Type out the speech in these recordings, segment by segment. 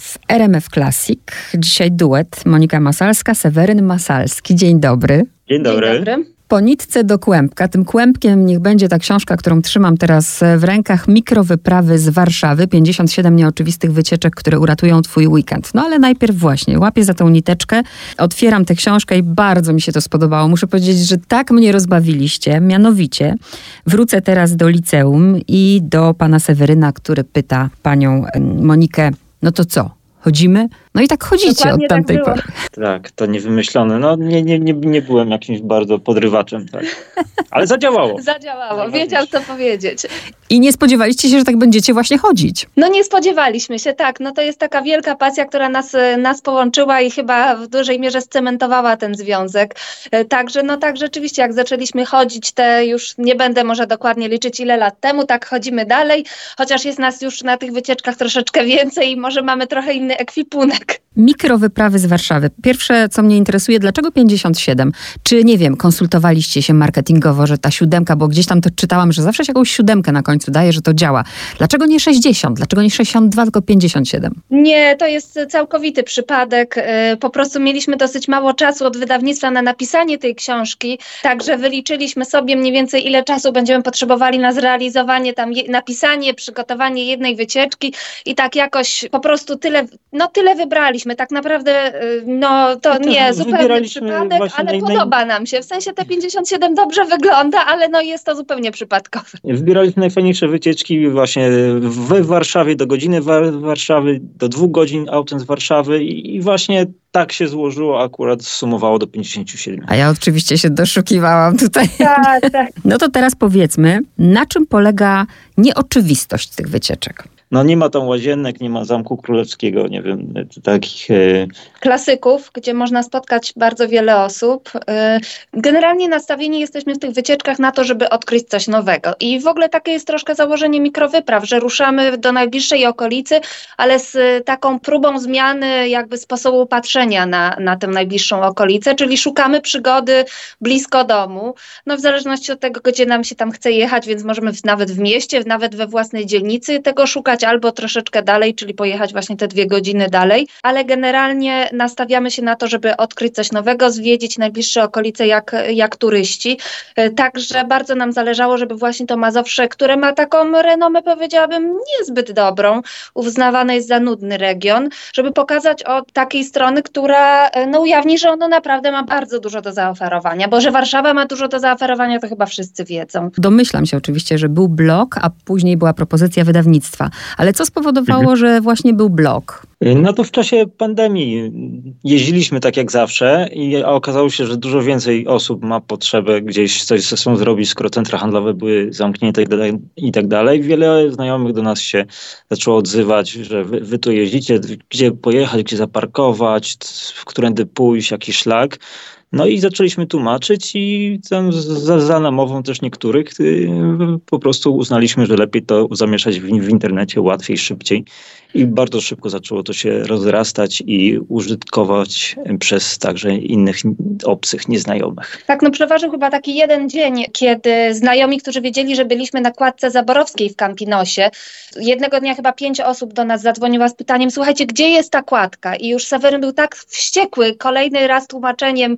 w RMF Classic. Dzisiaj duet Monika Masalska, Seweryn Masalski. Dzień dobry. Dzień dobry. Dzień dobry. Po nitce do kłębka. Tym kłębkiem niech będzie ta książka, którą trzymam teraz w rękach. Mikrowyprawy z Warszawy. 57 nieoczywistych wycieczek, które uratują twój weekend. No ale najpierw właśnie łapię za tą niteczkę, otwieram tę książkę i bardzo mi się to spodobało. Muszę powiedzieć, że tak mnie rozbawiliście. Mianowicie wrócę teraz do liceum i do pana Seweryna, który pyta panią Monikę, no to co? Chodzimy? No i tak chodzicie Dokładnie od tak tamtej tak pory. Tak, to nie wymyślone. No nie, nie, nie, nie byłem jakimś bardzo podrywaczem, tak. Ale zadziałało. Zadziałało, wiedział co powiedzieć. I nie spodziewaliście się, że tak będziecie właśnie chodzić? No nie spodziewaliśmy się, tak. No to jest taka wielka pasja, która nas, nas połączyła i chyba w dużej mierze scementowała ten związek. E, także, no tak rzeczywiście, jak zaczęliśmy chodzić, te już nie będę może dokładnie liczyć ile lat temu, tak chodzimy dalej, chociaż jest nas już na tych wycieczkach troszeczkę więcej i może mamy trochę inny ekwipunek. back. Mikrowyprawy z Warszawy. Pierwsze, co mnie interesuje, dlaczego 57? Czy, nie wiem, konsultowaliście się marketingowo, że ta siódemka, bo gdzieś tam to czytałam, że zawsze się jakąś siódemkę na końcu daje, że to działa. Dlaczego nie 60? Dlaczego nie 62, tylko 57? Nie, to jest całkowity przypadek. Y, po prostu mieliśmy dosyć mało czasu od wydawnictwa na napisanie tej książki, także wyliczyliśmy sobie mniej więcej, ile czasu będziemy potrzebowali na zrealizowanie, tam napisanie, przygotowanie jednej wycieczki i tak jakoś po prostu tyle, no tyle wybraliśmy. Tak naprawdę, y, no to no nie zupełnie przypadek, ale naj, podoba nam się. W sensie te 57 dobrze wygląda, ale no jest to zupełnie przypadkowe. Wybieraliśmy najfajniejsze wycieczki właśnie w Warszawie, do godziny Warszawy, do dwóch godzin autem z Warszawy i właśnie tak się złożyło, akurat sumowało do 57. A ja oczywiście się doszukiwałam tutaj. Tak, tak. No to teraz powiedzmy, na czym polega nieoczywistość tych wycieczek? No nie ma tam łazienek, nie ma Zamku Królewskiego, nie wiem, takich... E... Klasyków, gdzie można spotkać bardzo wiele osób. E, generalnie nastawieni jesteśmy w tych wycieczkach na to, żeby odkryć coś nowego. I w ogóle takie jest troszkę założenie mikrowypraw, że ruszamy do najbliższej okolicy, ale z taką próbą zmiany jakby sposobu patrzenia na, na tę najbliższą okolicę, czyli szukamy przygody blisko domu, no w zależności od tego, gdzie nam się tam chce jechać, więc możemy nawet w mieście, nawet we własnej dzielnicy tego szukać, albo troszeczkę dalej, czyli pojechać właśnie te dwie godziny dalej, ale generalnie nastawiamy się na to, żeby odkryć coś nowego, zwiedzić najbliższe okolice jak, jak turyści. E, także bardzo nam zależało, żeby właśnie to Mazowsze, które ma taką renomę, powiedziałabym, niezbyt dobrą, uznawane jest za nudny region, żeby pokazać od takiej strony, która e, no, ujawni, że ono naprawdę ma bardzo dużo do zaoferowania, bo że Warszawa ma dużo do zaoferowania, to chyba wszyscy wiedzą. Domyślam się oczywiście, że był blog, a później była propozycja wydawnictwa. Ale co spowodowało, mhm. że właśnie był blog? No to w czasie pandemii jeździliśmy tak jak zawsze i okazało się, że dużo więcej osób ma potrzebę gdzieś coś ze sobą zrobić, skoro centra handlowe były zamknięte i tak dalej. Wiele znajomych do nas się zaczęło odzywać, że wy, wy tu jeździcie, gdzie pojechać, gdzie zaparkować, w którędy pójść, jaki szlak. No i zaczęliśmy tłumaczyć i tam za, za namową też niektórych y, po prostu uznaliśmy, że lepiej to zamieszać w, w internecie łatwiej, szybciej i bardzo szybko zaczęło to się rozrastać i użytkować przez także innych obcych, nieznajomych. Tak, no przeważył chyba taki jeden dzień, kiedy znajomi, którzy wiedzieli, że byliśmy na kładce Zaborowskiej w Campinosie, jednego dnia chyba pięć osób do nas zadzwoniła z pytaniem, słuchajcie, gdzie jest ta kładka? I już Seweryn był tak wściekły kolejny raz tłumaczeniem,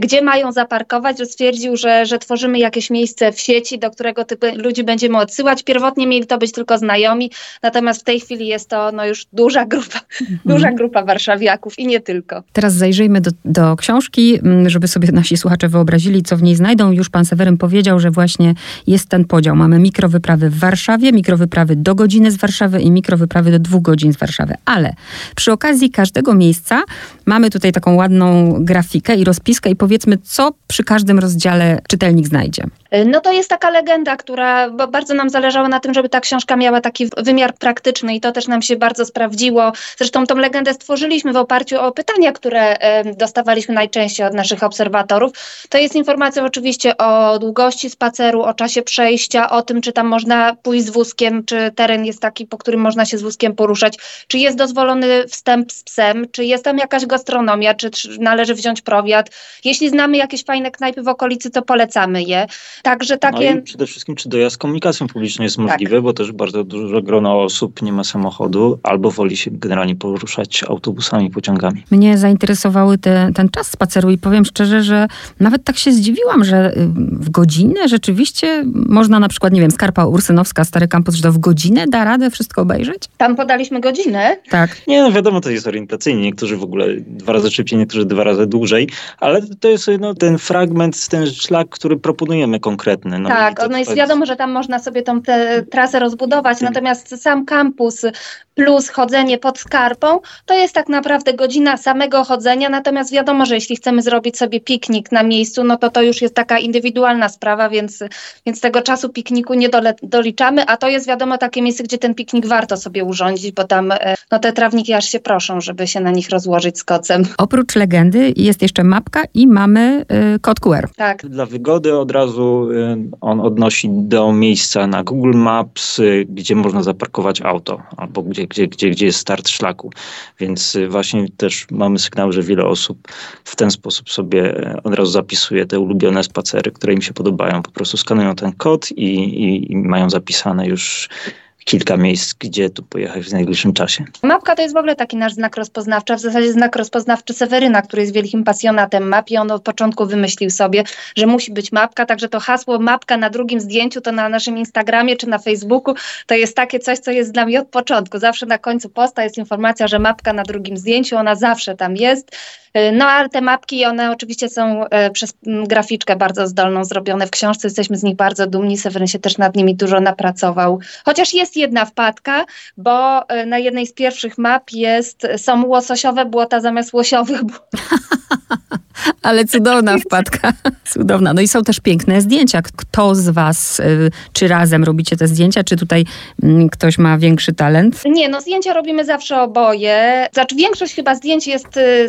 gdzie mają zaparkować, że stwierdził, że, że tworzymy jakieś miejsce w sieci, do którego typy ludzi będziemy odsyłać. Pierwotnie mieli to być tylko znajomi, natomiast w tej chwili jest to no już duża grupa, mhm. duża grupa warszawiaków i nie tylko. Teraz zajrzyjmy do, do książki, mm, żeby sobie nasi słuchacze wyobrazili, co w niej znajdą. Już pan Seweryn powiedział, że właśnie jest ten podział. Mamy mikrowyprawy w Warszawie, mikrowyprawy do godziny z Warszawy i mikrowyprawy do dwóch godzin z Warszawy. Ale przy okazji każdego miejsca mamy tutaj taką ładną grafikę i i powiedzmy, co przy każdym rozdziale czytelnik znajdzie. No to jest taka legenda, która bardzo nam zależało na tym, żeby ta książka miała taki wymiar praktyczny i to też nam się bardzo sprawdziło. Zresztą tą legendę stworzyliśmy w oparciu o pytania, które dostawaliśmy najczęściej od naszych obserwatorów. To jest informacja oczywiście o długości spaceru, o czasie przejścia, o tym, czy tam można pójść z wózkiem, czy teren jest taki, po którym można się z wózkiem poruszać, czy jest dozwolony wstęp z psem, czy jest tam jakaś gastronomia, czy należy wziąć prowiat. Jeśli znamy jakieś fajne knajpy w okolicy, to polecamy je. Także takie... No i przede wszystkim, czy dojazd komunikacją publiczną jest tak. możliwy, tak. bo też bardzo dużo grono osób nie ma samochodu albo woli się generalnie poruszać autobusami, pociągami. Mnie zainteresowały te, ten czas spaceru i powiem szczerze, że nawet tak się zdziwiłam, że y, w godzinę rzeczywiście można na przykład, nie wiem, Skarpa Ursynowska, Stary Kampus, że to w godzinę da radę wszystko obejrzeć? Tam podaliśmy godzinę. Tak. Nie, no wiadomo, to jest orientacyjnie. Niektórzy w ogóle dwa razy szybciej, niektórzy dwa razy dłużej, ale to jest no, ten fragment, ten szlak, który proponujemy konkretny. No tak, no jest wiadomo, że tam można sobie tą tę trasę rozbudować, tak. natomiast sam kampus plus chodzenie pod skarpą, to jest tak naprawdę godzina samego chodzenia, natomiast wiadomo, że jeśli chcemy zrobić sobie piknik na miejscu, no to to już jest taka indywidualna sprawa, więc, więc tego czasu pikniku nie dole, doliczamy, a to jest wiadomo takie miejsce, gdzie ten piknik warto sobie urządzić, bo tam e, no te trawniki aż się proszą, żeby się na nich rozłożyć z kocem. Oprócz legendy jest jeszcze mapka i mamy y, kod QR. Tak. Dla wygody od razu y, on odnosi do miejsca na Google Maps, y, gdzie można zaparkować auto albo gdzie gdzie, gdzie, gdzie jest start szlaku. Więc y, właśnie też mamy sygnał, że wiele osób w ten sposób sobie od razu zapisuje te ulubione spacery, które im się podobają. Po prostu skanują ten kod i, i, i mają zapisane już kilka miejsc, gdzie tu pojechać w najbliższym czasie. Mapka to jest w ogóle taki nasz znak rozpoznawczy, w zasadzie znak rozpoznawczy Seweryna, który jest wielkim pasjonatem map i on od początku wymyślił sobie, że musi być mapka, także to hasło mapka na drugim zdjęciu to na naszym Instagramie czy na Facebooku to jest takie coś, co jest z nami od początku. Zawsze na końcu posta jest informacja, że mapka na drugim zdjęciu, ona zawsze tam jest. E, no ale te mapki, one oczywiście są e, przez graficzkę bardzo zdolną zrobione w książce. Jesteśmy z nich bardzo dumni. Seweryn się też nad nimi dużo napracował. Chociaż jest jedna wpadka, bo e, na jednej z pierwszych map jest, są łososiowe błota zamiast łosiowych błot. Ale cudowna wpadka. Cudowna. No i są też piękne zdjęcia. Kto z was, y, czy razem robicie te zdjęcia, czy tutaj mm, ktoś ma większy talent? Nie, no zdjęcia robimy zawsze oboje. Znaczy większość chyba zdjęć jest y,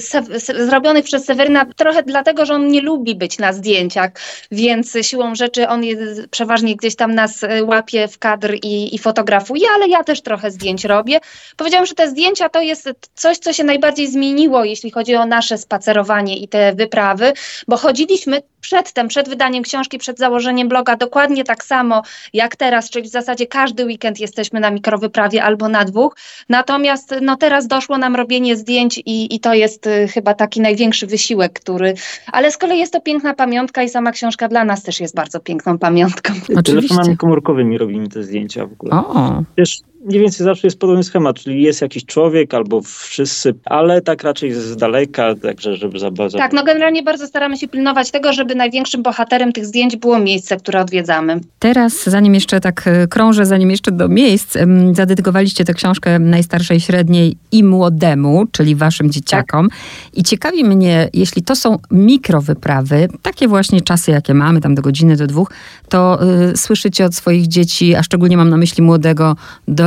zrobionych przez Seweryna trochę dlatego, że on nie lubi być na zdjęciach, więc siłą rzeczy on jest, przeważnie gdzieś tam nas y, łapie w kadr i, i fotografuje, ale ja też trochę zdjęć robię. Powiedziałam, że te zdjęcia to jest coś, co się najbardziej zmieniło, jeśli chodzi o nasze spacerowanie i te wyprawy, bo chodziliśmy przedtem, przed wydaniem książki, przed założeniem bloga dokładnie tak samo jak teraz, czyli w zasadzie każdy weekend jesteśmy na mikrowyprawie albo na dwóch. Natomiast no teraz doszło nam robienie zdjęć i, i to jest y, chyba taki największy wysiłek, który. Ale z kolei jest to piękna pamiątka i sama książka dla nas też jest bardzo piękną pamiątką. Oczywiście. Telefonami komórkowymi robimy te zdjęcia w ogóle. O. Wiesz, mniej więcej zawsze jest podobny schemat, czyli jest jakiś człowiek albo wszyscy, ale tak raczej z daleka, także żeby za bardzo... Tak, no generalnie bardzo staramy się pilnować tego, żeby największym bohaterem tych zdjęć było miejsce, które odwiedzamy. Teraz, zanim jeszcze tak e, krążę, zanim jeszcze do miejsc, zadedykowaliście tę książkę najstarszej, średniej i młodemu, czyli waszym dzieciakom. Tak. I ciekawi mnie, jeśli to są mikrowyprawy, takie właśnie czasy, jakie mamy, tam do godziny, do dwóch, to y, słyszycie od swoich dzieci, a szczególnie mam na myśli młodego,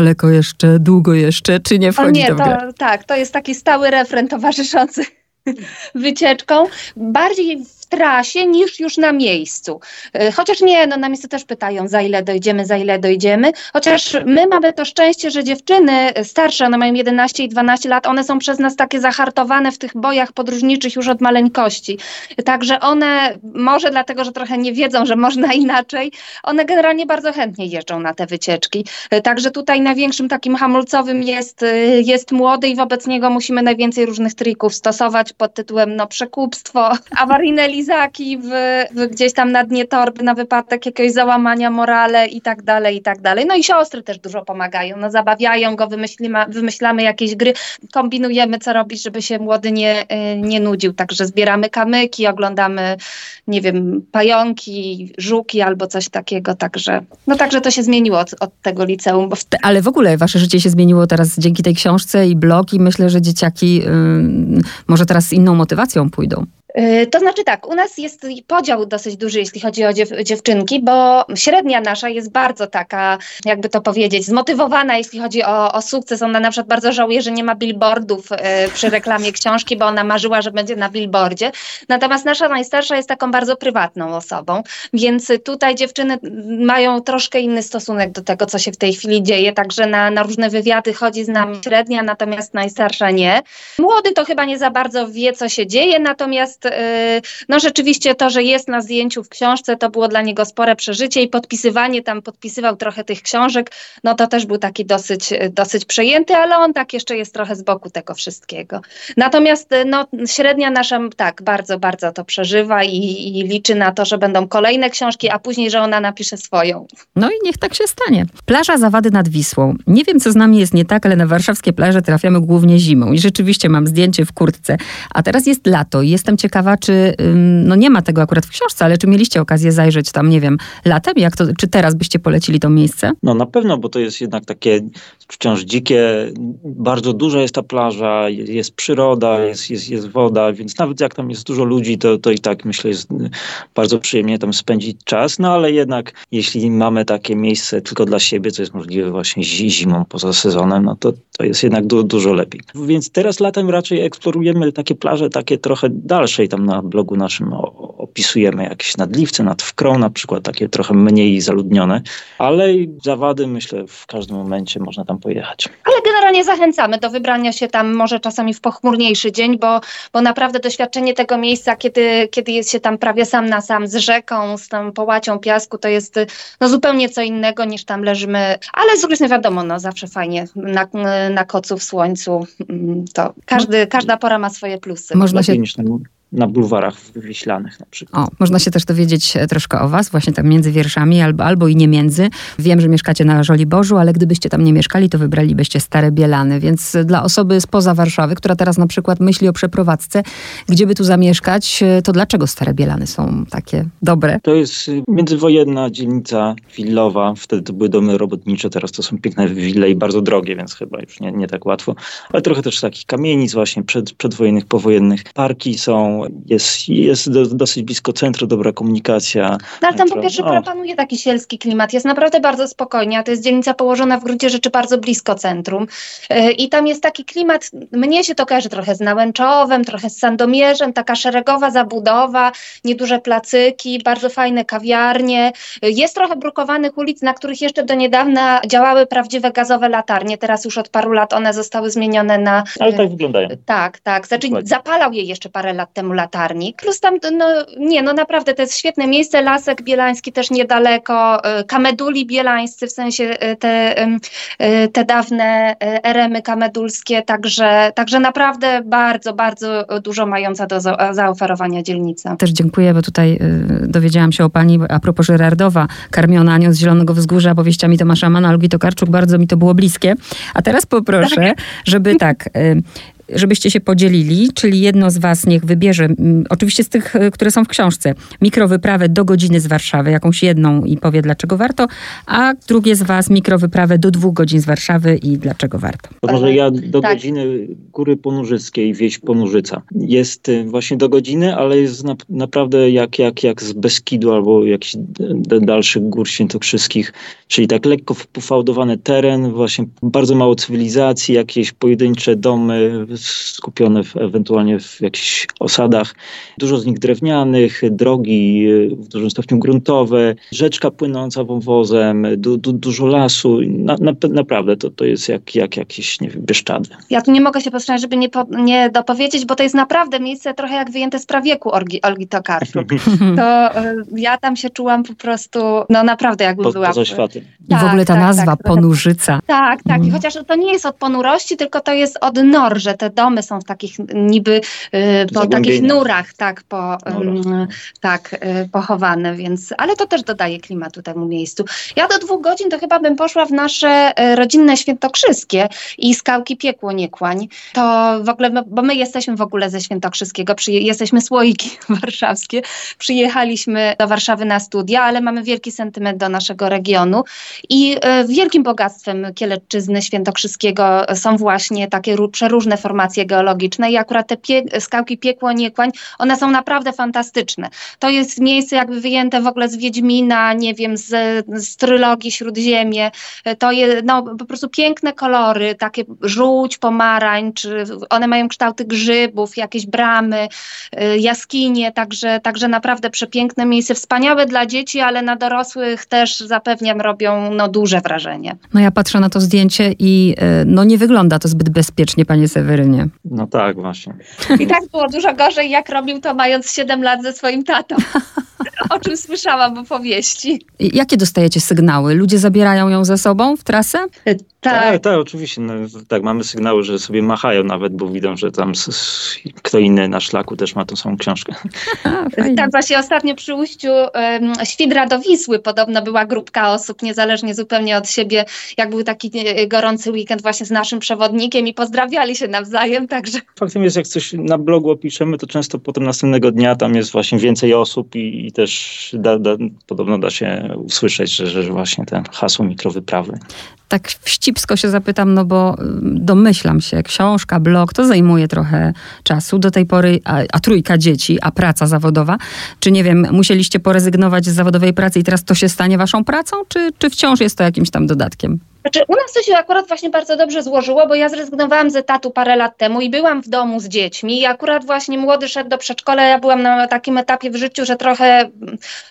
daleko jeszcze, długo jeszcze, czy nie wchodzi o nie, to w grę? To, tak, to jest taki stały refren towarzyszący wycieczką. Bardziej trasie niż już na miejscu. E, chociaż nie, no na miejscu też pytają, za ile dojdziemy, za ile dojdziemy. Chociaż my mamy to szczęście, że dziewczyny starsze, one mają 11 i 12 lat, one są przez nas takie zahartowane w tych bojach podróżniczych już od maleńkości. Także one, może dlatego, że trochę nie wiedzą, że można inaczej, one generalnie bardzo chętnie jeżdżą na te wycieczki. E, także tutaj największym takim hamulcowym jest, e, jest młody i wobec niego musimy najwięcej różnych trików stosować pod tytułem no przekupstwo, awaryjne lizaki w, w gdzieś tam na dnie torby na wypadek jakiegoś załamania morale i tak dalej, i tak dalej. No i siostry też dużo pomagają, no zabawiają go, wymyślimy, wymyślamy jakieś gry, kombinujemy co robić, żeby się młody nie, y, nie nudził, także zbieramy kamyki, oglądamy, nie wiem, pająki, żuki albo coś takiego, także, no także to się zmieniło od, od tego liceum. W... Ale w ogóle wasze życie się zmieniło teraz dzięki tej książce i blog i myślę, że dzieciaki yy, może teraz z inną motywacją pójdą. Y, to znaczy tak, u nas jest podział dosyć duży, jeśli chodzi o dziew dziewczynki, bo średnia nasza jest bardzo taka, jakby to powiedzieć, zmotywowana, jeśli chodzi o, o sukces. Ona na przykład bardzo żałuje, że nie ma billboardów y, przy reklamie książki, bo ona marzyła, że będzie na billboardzie. Natomiast nasza najstarsza jest taką bardzo prywatną osobą, więc tutaj dziewczyny mają troszkę inny stosunek do tego, co się w tej chwili dzieje, także na, na różne wywiady chodzi z nami średnia, natomiast najstarsza nie. Młody to chyba nie za bardzo wie, co się dzieje, natomiast Natomiast y, no rzeczywiście to, że jest na zdjęciu w książce, to było dla niego spore przeżycie i podpisywanie tam, podpisywał trochę tych książek, no to też był taki dosyć, dosyć przejęty, ale on tak jeszcze jest trochę z boku tego wszystkiego. Natomiast no, średnia nasza tak, bardzo, bardzo to przeżywa i, i liczy na to, że będą kolejne książki, a później, że ona napisze swoją. No i niech tak się stanie. Plaża Zawady nad Wisłą. Nie wiem, co z nami jest nie tak, ale na warszawskie plaże trafiamy głównie zimą. I rzeczywiście mam zdjęcie w kurtce. A teraz jest lato i jestem ciekawa, czy, no nie ma tego akurat w książce, ale czy mieliście okazję zajrzeć tam, nie wiem, latem? Jak to, czy teraz byście polecili to miejsce? No na pewno, bo to jest jednak takie wciąż dzikie. Bardzo duża jest ta plaża, jest przyroda, jest, jest, jest woda, więc nawet jak tam jest dużo ludzi, to, to i tak myślę jest bardzo przyjemnie tam spędzić czas. No ale jednak jeśli mamy takie miejsce tylko dla siebie, co jest możliwe właśnie zimą poza sezonem, no to, to jest jednak du dużo lepiej. Więc teraz latem raczej eksplorujemy takie plaże takie trochę dalsze i tam na blogu naszym opisujemy jakieś nadliwce, nad Wkrą na przykład, takie trochę mniej zaludnione, ale zawady myślę w każdym momencie można tam pojechać. Ale generalnie zachęcamy do wybrania się tam może czasami w pochmurniejszy dzień, bo, bo naprawdę doświadczenie tego miejsca, kiedy, kiedy jest się tam prawie sam na sam z rzeką, z tą połacią piasku, to jest no, zupełnie co innego niż tam leżymy, ale z drugiej strony wiadomo, no zawsze fajnie na, na kocu w słońcu, mm, to każdy, każda pora ma swoje plusy. Można się na bulwarach wyślanych na przykład. O, można się też dowiedzieć e, troszkę o was, właśnie tam między wierszami albo, albo i nie między. Wiem, że mieszkacie na Żoliborzu, ale gdybyście tam nie mieszkali, to wybralibyście Stare Bielany, więc dla osoby spoza Warszawy, która teraz na przykład myśli o przeprowadzce, gdzie by tu zamieszkać, e, to dlaczego Stare Bielany są takie dobre? To jest y, międzywojenna dzielnica willowa, wtedy to były domy robotnicze, teraz to są piękne wille i bardzo drogie, więc chyba już nie, nie tak łatwo, ale trochę też takich kamienic właśnie przed, przedwojennych, powojennych. Parki są jest, jest do, dosyć blisko centrum, dobra komunikacja. No, ale tam po pierwsze o. panuje taki sielski klimat, jest naprawdę bardzo spokojnie, a to jest dzielnica położona w gruncie rzeczy bardzo blisko centrum. Yy, i tam jest taki klimat, mnie się to kojarzy trochę z Nałęczowem, trochę z Sandomierzem, taka szeregowa zabudowa, nieduże placyki, bardzo fajne kawiarnie, yy, jest trochę brukowanych ulic, na których jeszcze do niedawna działały prawdziwe gazowe latarnie, teraz już od paru lat one zostały zmienione na... Ale tak wyglądają. Tak, tak, znaczy zapalał je jeszcze parę lat temu latarnik. Plus tam, no nie, no naprawdę to jest świetne miejsce. Lasek Bielański też niedaleko, y, kameduli bielańscy, w sensie y, te, y, te dawne eremy kamedulskie, także, także naprawdę bardzo, bardzo dużo mająca do zaoferowania dzielnica. Też dziękuję, bo tutaj dowiedziałam się o pani a propos Żyrardowa, karmiona Anią z Zielonego Wzgórza, opowieściami Tomasza Mana, Olgi Tokarczuk, bardzo mi to było bliskie. A teraz poproszę, tak. żeby tak, żebyście się podzielili, czyli jedno z was niech wybierze, mm, oczywiście z tych, e, które są w książce, mikrowyprawę do godziny z Warszawy, jakąś jedną i powie dlaczego warto, a drugie z was mikrowyprawę do dwóch godzin z Warszawy i dlaczego warto. To może ja do tak. godziny Góry Ponurzyckiej, wieś Ponurzyca. Jest e, właśnie do godziny, ale jest na, naprawdę jak, jak, jak z Beskidu albo jakichś dalszych gór świętokrzyskich, czyli tak lekko pofałdowany teren, właśnie bardzo mało cywilizacji, jakieś pojedyncze domy, skupione w, ewentualnie w jakichś osadach. Dużo z nich drewnianych, drogi w dużym stopniu gruntowe, rzeczka płynąca wąwozem, du, du, dużo lasu. Na, na, naprawdę to, to jest jak, jak jakieś, nie wiem, Bieszczady. Ja tu nie mogę się powstrzymać, żeby nie, po, nie dopowiedzieć, bo to jest naprawdę miejsce trochę jak wyjęte z prawieku Olgi, Olgi Tokarczuk. To y, ja tam się czułam po prostu, no naprawdę jakby po, była... Poza światem. I tak, w ogóle ta tak, nazwa, tak, Ponurzyca. Tak, tak. Mm. Chociaż to nie jest od ponurości, tylko to jest od nor, że te domy są w takich niby y, po takich nurach, tak, po, tak y, pochowane, więc, ale to też dodaje klimatu temu miejscu. Ja do dwóch godzin to chyba bym poszła w nasze y, rodzinne świętokrzyskie i skałki Piekło Niekłań. To w ogóle, bo my jesteśmy w ogóle ze Świętokrzyskiego, jesteśmy słoiki warszawskie, przyjechaliśmy do Warszawy na studia, ale mamy wielki sentyment do naszego regionu i wielkim bogactwem Kielecczyzny Świętokrzyskiego są właśnie takie przeróżne formacje geologiczne i akurat te pie skałki Piekło Niekłań, one są naprawdę fantastyczne. To jest miejsce jakby wyjęte w ogóle z Wiedźmina, nie wiem, z, z trylogii Śródziemie. To jest no, po prostu piękne kolory, takie żółć, pomarańcz, one mają kształty grzybów, jakieś bramy, y, jaskinie, także, także naprawdę przepiękne miejsce, wspaniałe dla dzieci, ale na dorosłych też zapewniam robią no, duże wrażenie. No ja patrzę na to zdjęcie i y, no nie wygląda to zbyt bezpiecznie, panie Sewerynie. No tak, właśnie. I tak było dużo gorzej, jak robił to mając 7 lat ze swoim tatą. O czym słyszałam w opowieści. Jakie dostajecie sygnały? Ludzie zabierają ją ze sobą w trasę? Tak. Tak, tak, oczywiście. No, tak, mamy sygnały, że sobie machają nawet, bo widzą, że tam s- s- kto inny na szlaku też ma tą samą książkę. A, fajnie. Tak, właśnie ostatnio przy ujściu um, Świdra do Wisły podobno była grupka osób, niezależnie zupełnie od siebie, jak był taki e, gorący weekend właśnie z naszym przewodnikiem i pozdrawiali się nawzajem, także Faktem jest, jak coś na blogu opiszemy, to często potem następnego dnia tam jest właśnie więcej osób i, i też da, da, podobno da się usłyszeć, że, że właśnie ten hasło mikrowyprawy. Tak wścibsko się zapytam, no bo ym, domyślam się, książka, blog, to zajmuje trochę czasu. Do tej pory, a, a trójka dzieci, a praca zawodowa. Czy nie wiem, musieliście porezygnować z zawodowej pracy i teraz to się stanie waszą pracą, czy, czy wciąż jest to jakimś tam dodatkiem? Znaczy, u nas to się akurat właśnie bardzo dobrze złożyło, bo ja zrezygnowałam z etatu parę lat temu i byłam w domu z dziećmi i akurat właśnie młody szedł do przedszkola, ja byłam na takim etapie w życiu, że trochę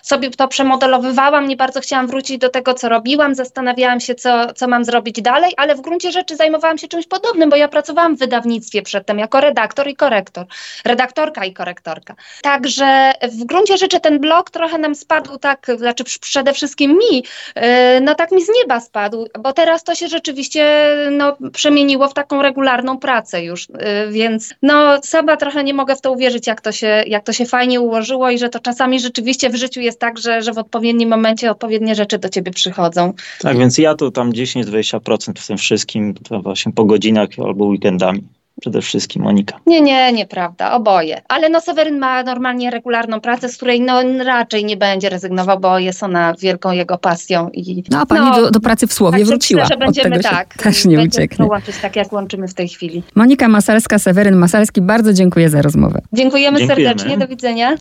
sobie to przemodelowywałam, nie bardzo chciałam wrócić do tego, co robiłam, zastanawiałam się, co, co mam zrobić dalej, ale w gruncie rzeczy zajmowałam się czymś podobnym, bo ja pracowałam w wydawnictwie przedtem jako redaktor i korektor, redaktorka i korektorka. Także w gruncie rzeczy ten blog trochę nam spadł tak, znaczy przede wszystkim mi, yy, no tak mi z nieba spadł, bo teraz to się rzeczywiście no, przemieniło w taką regularną pracę już, yy, więc no sama trochę nie mogę w to uwierzyć, jak to, się, jak to się fajnie ułożyło i że to czasami rzeczywiście w życiu jest tak, że, że w odpowiednim momencie odpowiednie rzeczy do ciebie przychodzą. Tak, więc ja to tam 10-20% w tym wszystkim, właśnie po godzinach albo weekendami. Przede wszystkim Monika. Nie, nie, nieprawda, oboje. Ale no Seweryn ma normalnie regularną pracę, z której no raczej nie będzie rezygnował, bo jest ona wielką jego pasją. I, No a pani no, do, do pracy w Słowie Także wróciła. Myślę, że będziemy Od tego się tak. też nie ucieknie. łączyć tak, jak łączymy w tej chwili. Monika Masalska, Seweryn Masalski, bardzo dziękuję za rozmowę. Dziękujemy Dziękujemy. serdecznie, do widzenia.